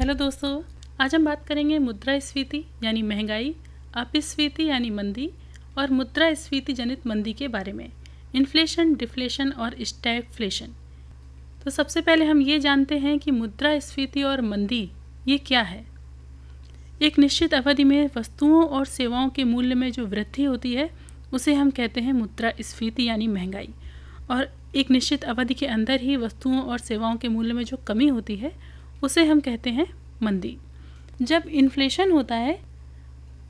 Hello दोस्तों, आज हम बात करेंगे मुद्रा स्फीति, यानी महँगाई, अपस्फीति, यानी मंदी और मुद्रा स्फीति जनित मंदी के बारे में। इन्फ्लेशन, डिफ्लेशन और स्टैगफ्लेशन। तो सबसे पहले हम ये जानते हैं कि मुद्रा स्फीति और मंदी, ये क्या है। एक निश्चित अवधि में वस्तुओं और सेवाओं के मूल्य में जो वृद्धि होती है, उसे हम कहते हैं मुद्रा स्फीति, यानी महँगाई। और एक निश्चित अवधि के अंदर ही वस्तुओं और सेवाओं के मूल्य में जो कमी होती है उसे हम कहते हैं मंदी। जब इन्फ्लेशन होता है,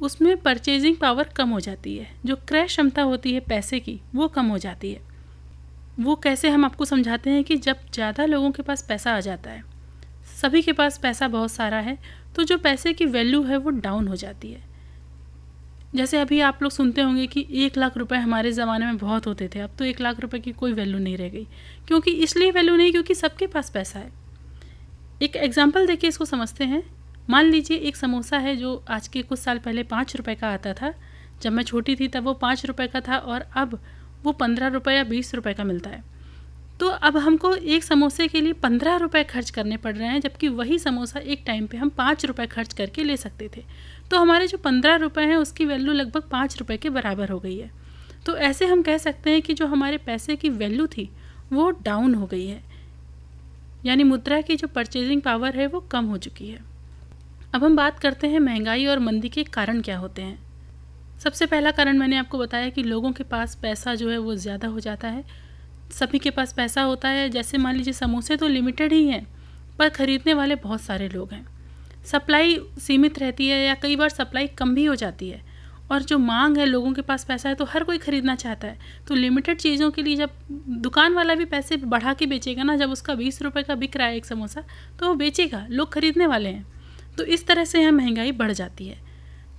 उसमें परचेजिंग पावर कम हो जाती है। जो क्रय क्षमता होती है पैसे की, वो कम हो जाती है। वो कैसे हम आपको समझाते हैं कि जब ज़्यादा लोगों के पास पैसा आ जाता है, सभी के पास पैसा बहुत सारा है तो जो पैसे की वैल्यू है वो डाउन हो जाती है। जैसे अभी आप लोग सुनते होंगे कि एक लाख रुपए हमारे ज़माने में बहुत होते थे, अब तो एक लाख रुपए की कोई वैल्यू नहीं रह गई। क्योंकि इसलिए वैल्यू नहीं, क्योंकि सबके पास पैसा है। एक एग्ज़ाम्पल देखिए इसको समझते हैं। मान लीजिए एक समोसा है जो आज के कुछ साल पहले पाँच रुपये का आता था। जब मैं छोटी थी तब वो पाँच रुपये का था और अब वो पंद्रह रुपये या बीस रुपये का मिलता है। तो अब हमको एक समोसे के लिए पंद्रह रुपये खर्च करने पड़ रहे हैं, जबकि वही समोसा एक टाइम पे हम पाँच रुपये खर्च करके ले सकते थे। तो हमारे जो पंद्रह रुपये हैं, उसकी वैल्यू लगभग पाँच रुपये के बराबर हो गई है। तो ऐसे हम कह सकते हैं कि जो हमारे पैसे की वैल्यू थी, वो डाउन हो गई है। यानी मुद्रा की जो परचेजिंग पावर है वो कम हो चुकी है। अब हम बात करते हैं महँगाई और मंदी के कारण क्या होते हैं। सबसे पहला कारण मैंने आपको बताया कि लोगों के पास पैसा जो है वो ज़्यादा हो जाता है। सभी के पास पैसा होता है, जैसे मान लीजिए समोसे तो लिमिटेड ही हैं, पर ख़रीदने वाले बहुत सारे लोग हैं। सप्लाई सीमित रहती है या कई बार सप्लाई कम भी हो जाती है। और जो मांग है लोगों के पास पैसा है तो हर कोई ख़रीदना चाहता है। तो लिमिटेड चीज़ों के लिए जब दुकान वाला भी पैसे बढ़ा के बेचेगा ना, जब उसका बीस रुपये का बिक रहा है एक समोसा तो वो बेचेगा, लोग खरीदने वाले हैं। तो इस तरह से यहाँ महँगाई बढ़ जाती है।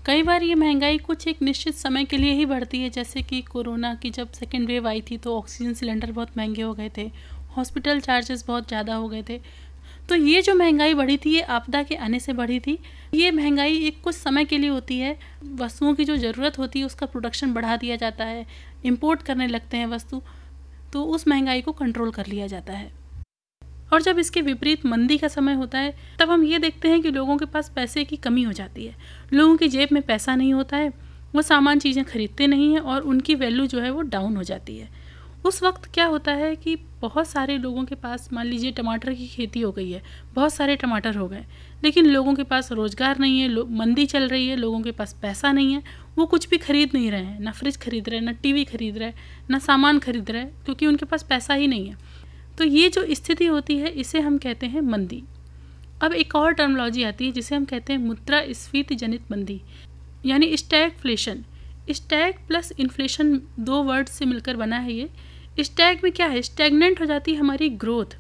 कई बार ये महँगाई कुछ एक निश्चित समय के लिए ही बढ़ती है, जैसे कि कोरोना की जब सेकेंड वेव आई थी तो ऑक्सीजन सिलेंडर बहुत महँगे हो गए थे हॉस्पिटल चार्जेस बहुत ज़्यादा हो गए थे। तो ये जो महँगाई बढ़ी थी, ये आपदा के आने से बढ़ी थी। ये महँगाई एक कुछ समय के लिए होती है। वस्तुओं की जो ज़रूरत होती है, उसका प्रोडक्शन बढ़ा दिया जाता है। इम्पोर्ट करने लगते हैं वस्तु तो उस महँगाई को कंट्रोल कर लिया जाता है। और जब इसके विपरीत मंदी का समय होता है, तब हम ये देखते हैं कि लोगों के पास पैसे की कमी हो जाती है। लोगों की जेब में पैसा नहीं होता है, वो सामान चीज़ें खरीदते नहीं हैं और उनकी वैल्यू जो है वो डाउन हो जाती है। उस वक्त क्या होता है कि बहुत सारे लोगों के पास, मान लीजिए टमाटर की खेती हो गई है, बहुत सारे टमाटर हो गए, लेकिन लोगों के पास रोज़गार नहीं है मंदी चल रही है, लोगों के पास पैसा नहीं है, वो कुछ भी खरीद नहीं रहे हैं, ना फ्रिज खरीद रहे हैं, ना टीवी खरीद रहे हैं, ना सामान खरीद रहे हैं, क्योंकि उनके पास पैसा ही नहीं है। तो ये जो स्थिति होती है, इसे हम कहते हैं मंदी। अब एक और टर्मोलॉजी आती है, जिसे हम कहते हैं मुद्रा स्फीति जनित मंदी, यानी स्टैगफ्लेशन स्टैग प्लस इन्फ्लेशन दो वर्ड से मिलकर बना है ये। स्टैग में क्या है? स्टैगनेंट हो जाती है हमारी ग्रोथ।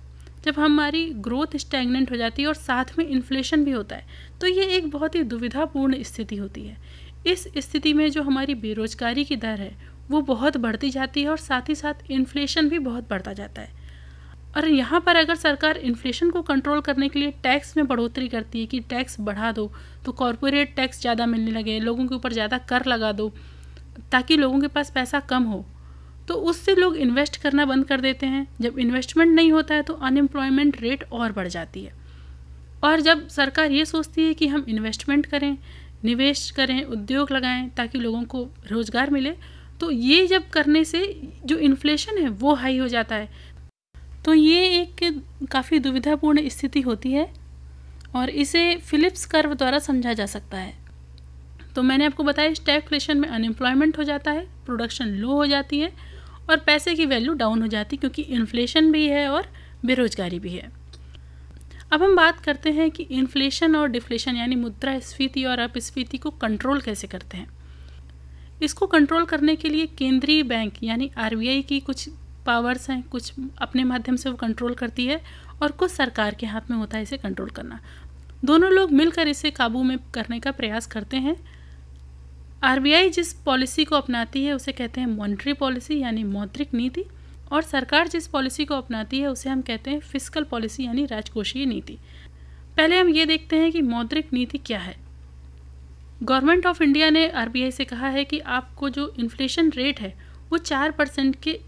जब हमारी ग्रोथ स्टैगनेंट हो जाती है और साथ में इन्फ्लेशन भी होता है तो ये एक बहुत ही दुविधापूर्ण स्थिति होती है। इस स्थिति में जो हमारी बेरोजगारी की दर है, वो बहुत बढ़ती जाती है और साथ ही साथ इन्फ्लेशन भी बहुत बढ़ता जाता है। और यहाँ पर अगर सरकार इन्फ्लेशन को कंट्रोल करने के लिए टैक्स में बढ़ोतरी करती है कि टैक्स बढ़ा दो तो कॉरपोरेट टैक्स ज़्यादा मिलने लगे, लोगों के ऊपर ज़्यादा कर लगा दो, ताकि लोगों के पास पैसा कम हो तो उससे लोग इन्वेस्ट करना बंद कर देते हैं। जब इन्वेस्टमेंट नहीं होता है तो अनएम्प्लॉयमेंट रेट और बढ़ जाती है। और जब सरकार ये सोचती है कि हम इन्वेस्टमेंट करें, निवेश करें, उद्योग लगाएँ, ताकि लोगों को रोज़गार मिले तो ये जब करने से जो इन्फ्लेशन है, वो हाई हो जाता है। तो ये एक काफ़ी दुविधापूर्ण स्थिति होती है, और इसे फिलिप्स कर्व द्वारा समझा जा सकता है। तो मैंने आपको बताया स्टैगफ्लेशन में अनएम्प्लॉयमेंट हो जाता है प्रोडक्शन लो हो जाती है और पैसे की वैल्यू डाउन हो जाती क्योंकि इन्फ्लेशन भी है और बेरोजगारी भी है। अब हम बात करते हैं कि इन्फ्लेशन और डिफ्लेशन यानी मुद्रा स्फीति और अपस्फीति को कंट्रोल कैसे करते हैं। इसको कंट्रोल करने के लिए केंद्रीय बैंक यानी आरबीआई की कुछ पावर्स हैं, कुछ अपने माध्यम से वो कंट्रोल करती है और कुछ सरकार के हाथ में होता है इसे कंट्रोल करना। दोनों लोग मिलकर इसे काबू में करने का प्रयास करते हैं। आरबीआई जिस पॉलिसी को अपनाती है, उसे कहते हैं मॉनिटरी पॉलिसी, यानी मौद्रिक नीति, और सरकार जिस पॉलिसी को अपनाती है, उसे हम कहते हैं फ़िज़िकल पॉलिसी, यानी राजकोषीय नीति। पहले हम ये देखते हैं कि मौद्रिक नीति क्या है। गवर्नमेंट ऑफ़ इंडिया ने आरबीआई से कहा है कि आपको जो इन्फ्लेशन रेट है, वो चार परसेंट के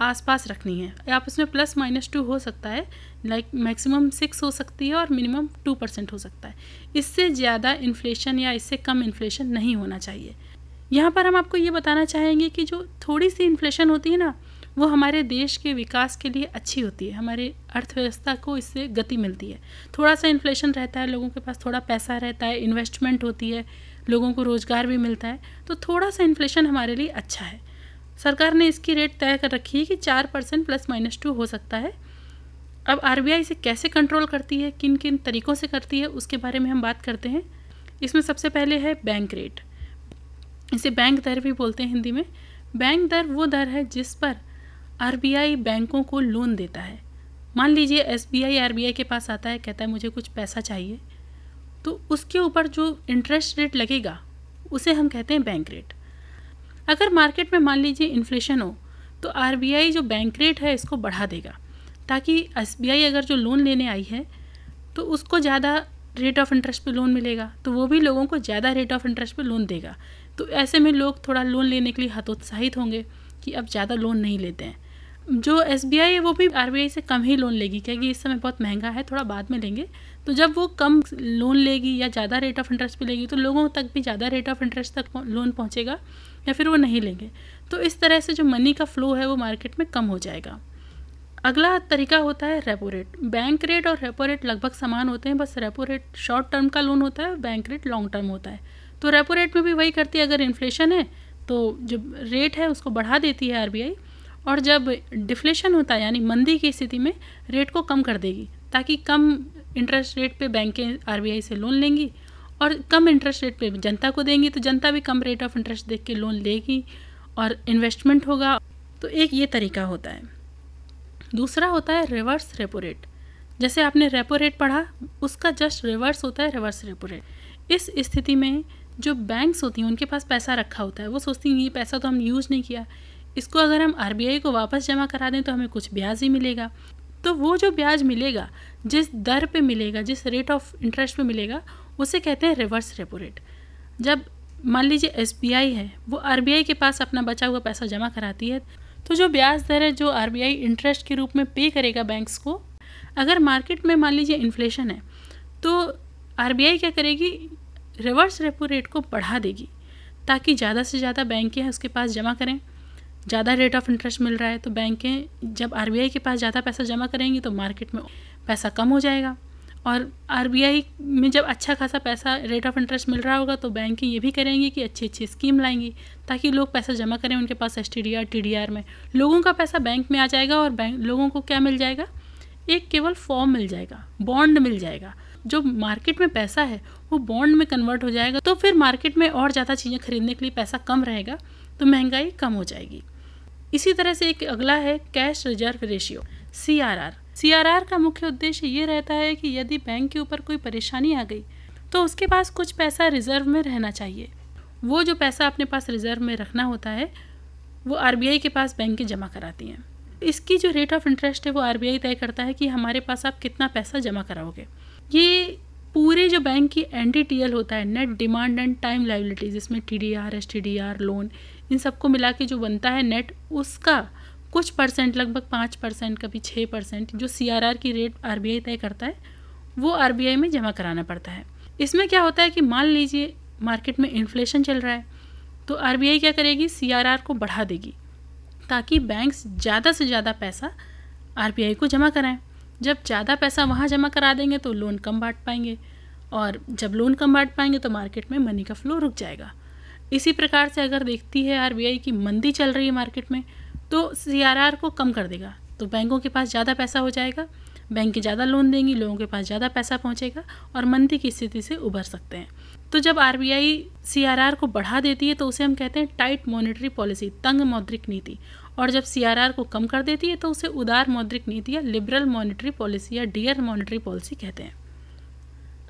आसपास रखनी है। आप उसमें प्लस माइनस टू हो सकता है लाइक मैक्सिमम सिक्स हो सकती है और मिनिमम टू परसेंट हो सकता है। इससे ज़्यादा इन्फ्लेशन या इससे कम इन्फ्लेशन नहीं होना चाहिए। यहाँ पर हम आपको ये बताना चाहेंगे कि जो थोड़ी सी इन्फ्लेशन होती है ना, वो हमारे देश के विकास के लिए अच्छी होती है। हमारे अर्थव्यवस्था को इससे गति मिलती है। थोड़ा सा इन्फ्लेशन रहता है, लोगों के पास थोड़ा पैसा रहता है इन्वेस्टमेंट होती है, लोगों को रोज़गार भी मिलता है तो थोड़ा सा इन्फ्लेशन हमारे लिए अच्छा है। सरकार ने इसकी रेट तय कर रखी है कि चार परसेंट प्लस माइनस टू हो सकता है। अब आरबीआई इसे कैसे कंट्रोल करती है किन किन तरीक़ों से करती है, उसके बारे में हम बात करते हैं। इसमें सबसे पहले है बैंक रेट इसे बैंक दर भी बोलते हैं हिंदी में। बैंक दर वो दर है जिस पर आरबीआई बैंकों को लोन देता है। मान लीजिए एस बी के पास आता है, कहता है मुझे कुछ पैसा चाहिए तो उसके ऊपर जो इंटरेस्ट रेट लगेगा, उसे हम कहते हैं बैंक रेट अगर मार्केट में मान लीजिए इन्फ्लेशन हो तो आरबीआई जो बैंक रेट है, इसको बढ़ा देगा। ताकि एसबीआई अगर जो लोन लेने आई है तो उसको ज़्यादा रेट ऑफ़ इंटरेस्ट पे लोन मिलेगा तो वो भी लोगों को ज़्यादा रेट ऑफ़ इंटरेस्ट पे लोन देगा। तो ऐसे में लोग थोड़ा लोन लेने के लिए हतोत्साहित होंगे कि अब ज़्यादा लोन नहीं लेते हैं। जो एसबीआई है, वो भी आरबीआई से कम ही लोन लेगी, क्योंकि इस समय बहुत महँगा है, थोड़ा बाद में लेंगे। तो जब वो कम लोन लेगी या ज़्यादा रेट ऑफ़ इंटरेस्ट पे लेगी तो लोगों तक भी ज़्यादा रेट ऑफ़ इंटरेस्ट तक लोन पहुँचेगा या फिर वो नहीं लेंगे। तो इस तरह से जो मनी का फ्लो है, वो मार्केट में कम हो जाएगा। अगला तरीका होता है रेपो रेट बैंक रेट और रेपो रेट लगभग समान होते हैं, बस रेपो रेट शॉर्ट टर्म का लोन होता है बैंक रेट लॉन्ग टर्म होता है। तो रेपो रेट में भी वही करती है, अगर इन्फ्लेशन है तो जो रेट है, उसको बढ़ा देती है आरबीआई और जब डिफ्लेशन होता है, यानी मंदी की स्थिति में रेट को कम कर देगी, ताकि कम इंटरेस्ट रेट पे बैंकें आर से लोन लेंगी, और कम इंटरेस्ट रेट पे जनता को देंगी तो जनता भी कम रेट ऑफ़ इंटरेस्ट देख के लोन लेगी, और इन्वेस्टमेंट होगा। तो एक ये तरीका होता है। दूसरा होता है रिवर्स रेपो रेट जैसे आपने रेपो रेट पढ़ा, उसका जस्ट रिवर्स होता है रिवर्स रेपो रेट इस स्थिति में जो बैंक्स होती हैं, उनके पास पैसा रखा होता है। वो सोचती हैं, ये पैसा तो हम यूज़ नहीं किया। इसको अगर हम आरबीआई को वापस जमा करा दें तो हमें कुछ ब्याज ही मिलेगा। तो वो जो ब्याज मिलेगा, जिस दर पे मिलेगा, जिस रेट ऑफ़ इंटरेस्ट पे मिलेगा, उसे कहते हैं रिवर्स रेपो रेट जब मान लीजिए एसबीआई है, वो आरबीआई के पास अपना बचा हुआ पैसा जमा कराती है तो जो ब्याज दर है, जो आरबीआई इंटरेस्ट के रूप में पे करेगा बैंक्स को, अगर मार्केट में मान लीजिए इन्फ्लेशन है तो आरबीआई क्या करेगी? रिवर्स रेपो रेट को बढ़ा देगी, ताकि ज़्यादा से ज़्यादा बैंकें उसके पास जमा करें। ज़्यादा रेट ऑफ़ इंटरेस्ट मिल रहा है तो बैंकें जब आरबीआई के पास ज़्यादा पैसा जमा करेंगी तो मार्केट में पैसा कम हो जाएगा। और आरबीआई में जब अच्छा खासा पैसा रेट ऑफ़ इंटरेस्ट मिल रहा होगा तो बैंकें ये भी करेंगी कि अच्छी अच्छी स्कीम लाएँगी, ताकि लोग पैसा जमा करें उनके पास एस टी डी में। लोगों का पैसा बैंक में आ जाएगा और बैंक लोगों को क्या मिल जाएगा? एक केवल फॉर्म मिल जाएगा बॉन्ड मिल जाएगा। जो मार्केट में पैसा है, वो बॉन्ड में कन्वर्ट हो जाएगा तो फिर मार्केट में और ज़्यादा चीज़ें खरीदने के लिए पैसा कम रहेगा तो महँगाई कम हो जाएगी। इसी तरह से एक अगला है cash reserve ratio C R R C R R का मुख्य उद्देश्य ये रहता है कि यदि बैंक के ऊपर कोई परेशानी आ गई तो उसके पास कुछ पैसा रिज़र्व में रहना चाहिए। वो जो पैसा अपने पास रिज़र्व में रखना होता है, वो आरबीआई के पास बैंक जमा कराती हैं। इसकी जो रेट ऑफ़ इंटरेस्ट है, वो आरबीआई तय करता है कि हमारे पास आप कितना पैसा जमा कराओगे। ये पूरे जो बैंक की एन होता है net demand and time liabilities इसमें T D R S T D R loan इन सबको मिला के जो बनता है नेट उसका कुछ परसेंट, लगभग पाँच परसेंट, कभी छः परसेंट जो सी आर आर की रेट आर बी आई तय करता है, वो आर बी आई में जमा कराना पड़ता है। इसमें क्या होता है कि मान लीजिए मार्केट में इन्फ्लेशन चल रहा है तो आर बी आई क्या करेगी? सी आर आर को बढ़ा देगी, ताकि बैंक्स ज़्यादा से ज़्यादा पैसा आर बी आई को जमा कराएँ। जब ज़्यादा पैसा वहाँ जमा करा देंगे तो लोन कम बांट पाएँगे, और जब लोन कम बांट पाएँगे तो मार्केट में मनी का फ्लो रुक जाएगा। इसी प्रकार से अगर देखती है आरबीआई की मंदी चल रही है मार्केट में तो सीआरआर को कम कर देगा। तो बैंकों के पास ज़्यादा पैसा हो जाएगा, बैंक ज़्यादा लोन देंगी, लोगों के पास ज़्यादा पैसा पहुँचेगा और मंदी की स्थिति से उभर सकते हैं। तो जब R B I C R R को बढ़ा देती है तो उसे हम कहते हैं टाइट मॉनेटरी पॉलिसी तंग मौद्रिक नीति। और जब सी आर आर को कम कर देती है तो उसे उदार मौद्रिक नीति या लिबरल मॉनेटरी पॉलिसी या डियर मॉनेटरी पॉलिसी कहते हैं।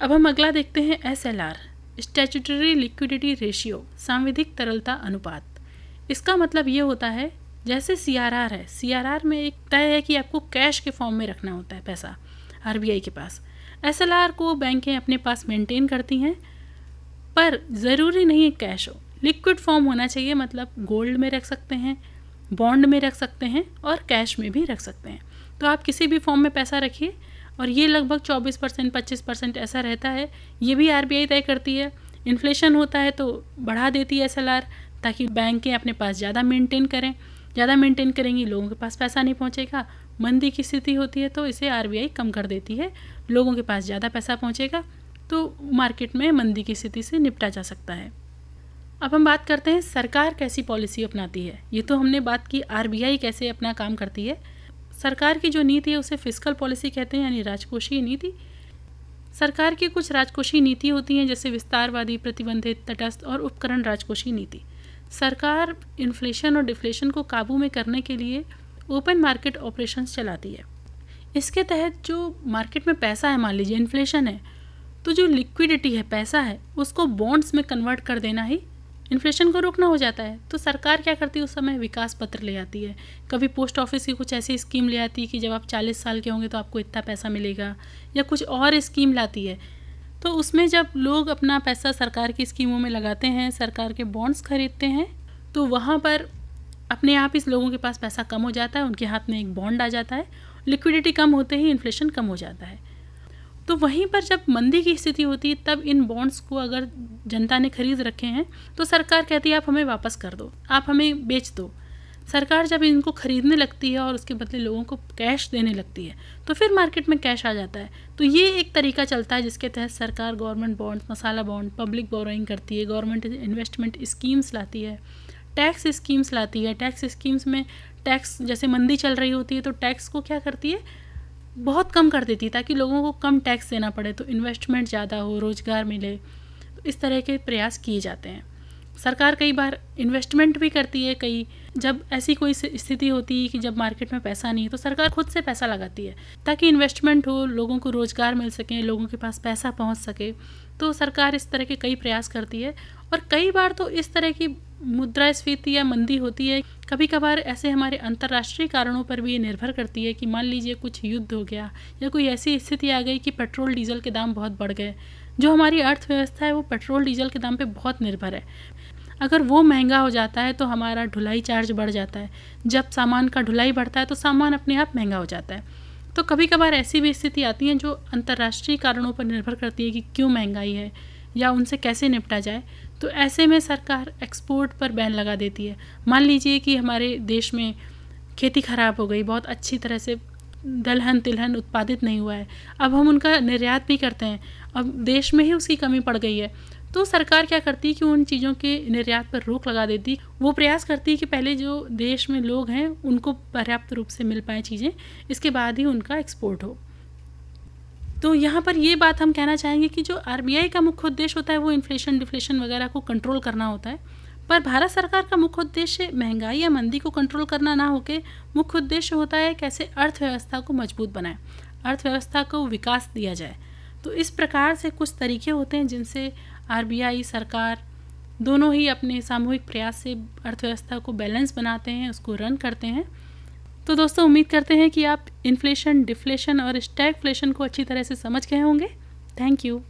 अब हम अगला देखते हैं S L R statutory liquidity ratio सांविधिक तरलता अनुपात। इसका मतलब ये होता है जैसे सी आर आर है। सी आर आर में एक तय है कि आपको कैश के फॉर्म में रखना होता है पैसा आर बी आई के पास। एस एल आर को बैंकें अपने पास मेंटेन करती हैं, पर ज़रूरी नहीं है कैश हो। लिक्विड फॉर्म होना चाहिए मतलब गोल्ड में रख सकते हैं बॉन्ड में रख सकते हैं और कैश में भी रख सकते हैं। तो आप किसी भी फॉर्म में पैसा रखिए और ये लगभग 24 परसेंट, पच्चीस परसेंट ऐसा रहता है। ये भी आरबीआई तय करती है। इन्फ्लेशन होता है तो बढ़ा देती है एसएलआर ताकि बैंकें अपने पास ज़्यादा मेंटेन करें। ज़्यादा मेंटेन करेंगी, लोगों के पास पैसा नहीं पहुँचेगा। मंदी की स्थिति होती है तो इसे आरबीआई कम कर देती है। लोगों के पास ज़्यादा पैसा पहुँचेगा तो मार्केट में मंदी की स्थिति से निपटा जा सकता है। अब हम बात करते हैं, सरकार कैसी पॉलिसी अपनाती है? ये तो हमने बात की आरबीआई कैसे अपना काम करती है। सरकार की जो नीति है, उसे फ़िज़िकल पॉलिसी कहते हैं, यानी राजकोषीय नीति। सरकार की कुछ राजकोषीय नीति होती हैं, जैसे विस्तारवादी, प्रतिबंधित, तटस्थ और उपकरण राजकोषीय नीति। सरकार इन्फ्लेशन और डिफ्लेशन को काबू में करने के लिए ओपन मार्केट ऑपरेशंस चलाती है। इसके तहत जो मार्केट में पैसा है, मान लीजिए इन्फ्लेशन है तो जो लिक्विडिटी है, पैसा है, उसको बॉन्ड्स में कन्वर्ट कर देना ही इन्फ्लेशन को रोकना हो जाता है। तो सरकार क्या करती है, उस समय विकास पत्र ले आती है। कभी पोस्ट ऑफ़िस की कुछ ऐसी स्कीम ले आती है कि जब आप चालीस साल के होंगे तो आपको इतना पैसा मिलेगा या कुछ और स्कीम लाती है। तो उसमें जब लोग अपना पैसा सरकार की स्कीमों में लगाते हैं, सरकार के बॉन्ड्स खरीदते हैं तो वहाँ पर अपने आप इस लोगों के पास पैसा कम हो जाता है, उनके हाथ में एक बॉन्ड आ जाता है लिक्विडिटी कम होते ही इन्फ्लेशन कम हो जाता है। तो वहीं पर जब मंदी की स्थिति होती है, तब इन बॉन्ड्स को अगर जनता ने खरीद रखे हैं तो सरकार कहती है, आप हमें वापस कर दो, आप हमें बेच दो। सरकार जब इनको खरीदने लगती है और उसके बदले लोगों को कैश देने लगती है तो फिर मार्केट में कैश आ जाता है। तो ये एक तरीका चलता है जिसके तहत सरकार government bond masala bond, public borrowing करती है, गवर्नमेंट इन्वेस्टमेंट स्कीम्स लाती है, टैक्स स्कीम्स लाती है। टैक्स स्कीम्स में टैक्स जैसे मंदी चल रही होती है तो टैक्स को क्या करती है? बहुत कम कर देती है, ताकि लोगों को कम टैक्स देना पड़े तो इन्वेस्टमेंट ज़्यादा हो, रोज़गार मिले तो इस तरह के प्रयास किए जाते हैं। सरकार कई बार इन्वेस्टमेंट भी करती है, कई जब ऐसी कोई स्थिति होती है कि जब मार्केट में पैसा नहीं है तो सरकार खुद से पैसा लगाती है, ताकि इन्वेस्टमेंट हो, लोगों को रोज़गार मिल सके, लोगों के पास पैसा पहुँच सके। तो सरकार इस तरह के कई प्रयास करती है और कई बार तो इस तरह की मुद्रास्फीति या मंदी होती है। कभी कभार ऐसे हमारे अंतर्राष्ट्रीय कारणों पर भी ये निर्भर करती है कि मान लीजिए कुछ युद्ध हो गया या कोई ऐसी स्थिति आ गई कि पेट्रोल, डीजल के दाम बहुत बढ़ गए, जो हमारी अर्थव्यवस्था है वो पेट्रोल, डीजल के दाम पे बहुत निर्भर है। अगर वो महँगा हो जाता है तो हमारा ढुलाई चार्ज बढ़ जाता है। जब सामान का ढुलाई बढ़ता है तो सामान अपने आप महँगा हो जाता है। तो कभी कभार ऐसी भी स्थिति आती है जो अंतर्राष्ट्रीय कारणों पर निर्भर करती है कि क्यों महँगाई है या उनसे कैसे निपटा जाए। तो ऐसे में सरकार एक्सपोर्ट पर बैन लगा देती है। मान लीजिए कि हमारे देश में खेती ख़राब हो गई, बहुत अच्छी तरह से दलहन तिलहन उत्पादित नहीं हुआ है। अब हम उनका निर्यात भी करते हैं। अब देश में ही उसकी कमी पड़ गई है। तो सरकार क्या करती कि उन चीज़ों के निर्यात पर रोक लगा देती? वो प्रयास करती कि पहले जो देश में लोग हैं, उनको पर्याप्त रूप से मिल पाए चीज़ें, इसके बाद ही उनका एक्सपोर्ट हो। तो यहाँ पर ये बात हम कहना चाहेंगे कि जो आरबीआई का मुख्य उद्देश्य होता है, वो इन्फ्लेशन डिफ्लेशन वगैरह को कंट्रोल करना होता है। पर भारत सरकार का मुख्य उद्देश्य महँगाई या मंदी को कंट्रोल करना ना होके, मुख्य उद्देश्य होता है कैसे अर्थव्यवस्था को मज़बूत बनाए, अर्थव्यवस्था को विकास दिया जाए। तो इस प्रकार से कुछ तरीके होते हैं जिनसे आरबीआई सरकार दोनों ही अपने सामूहिक प्रयास से अर्थव्यवस्था को बैलेंस बनाते हैं, उसको रन करते हैं। तो दोस्तों, उम्मीद करते हैं कि आप इन्फ्लेशन डिफ्लेशन और स्टैगफ्लेशन को अच्छी तरह से समझ गए होंगे। Thank you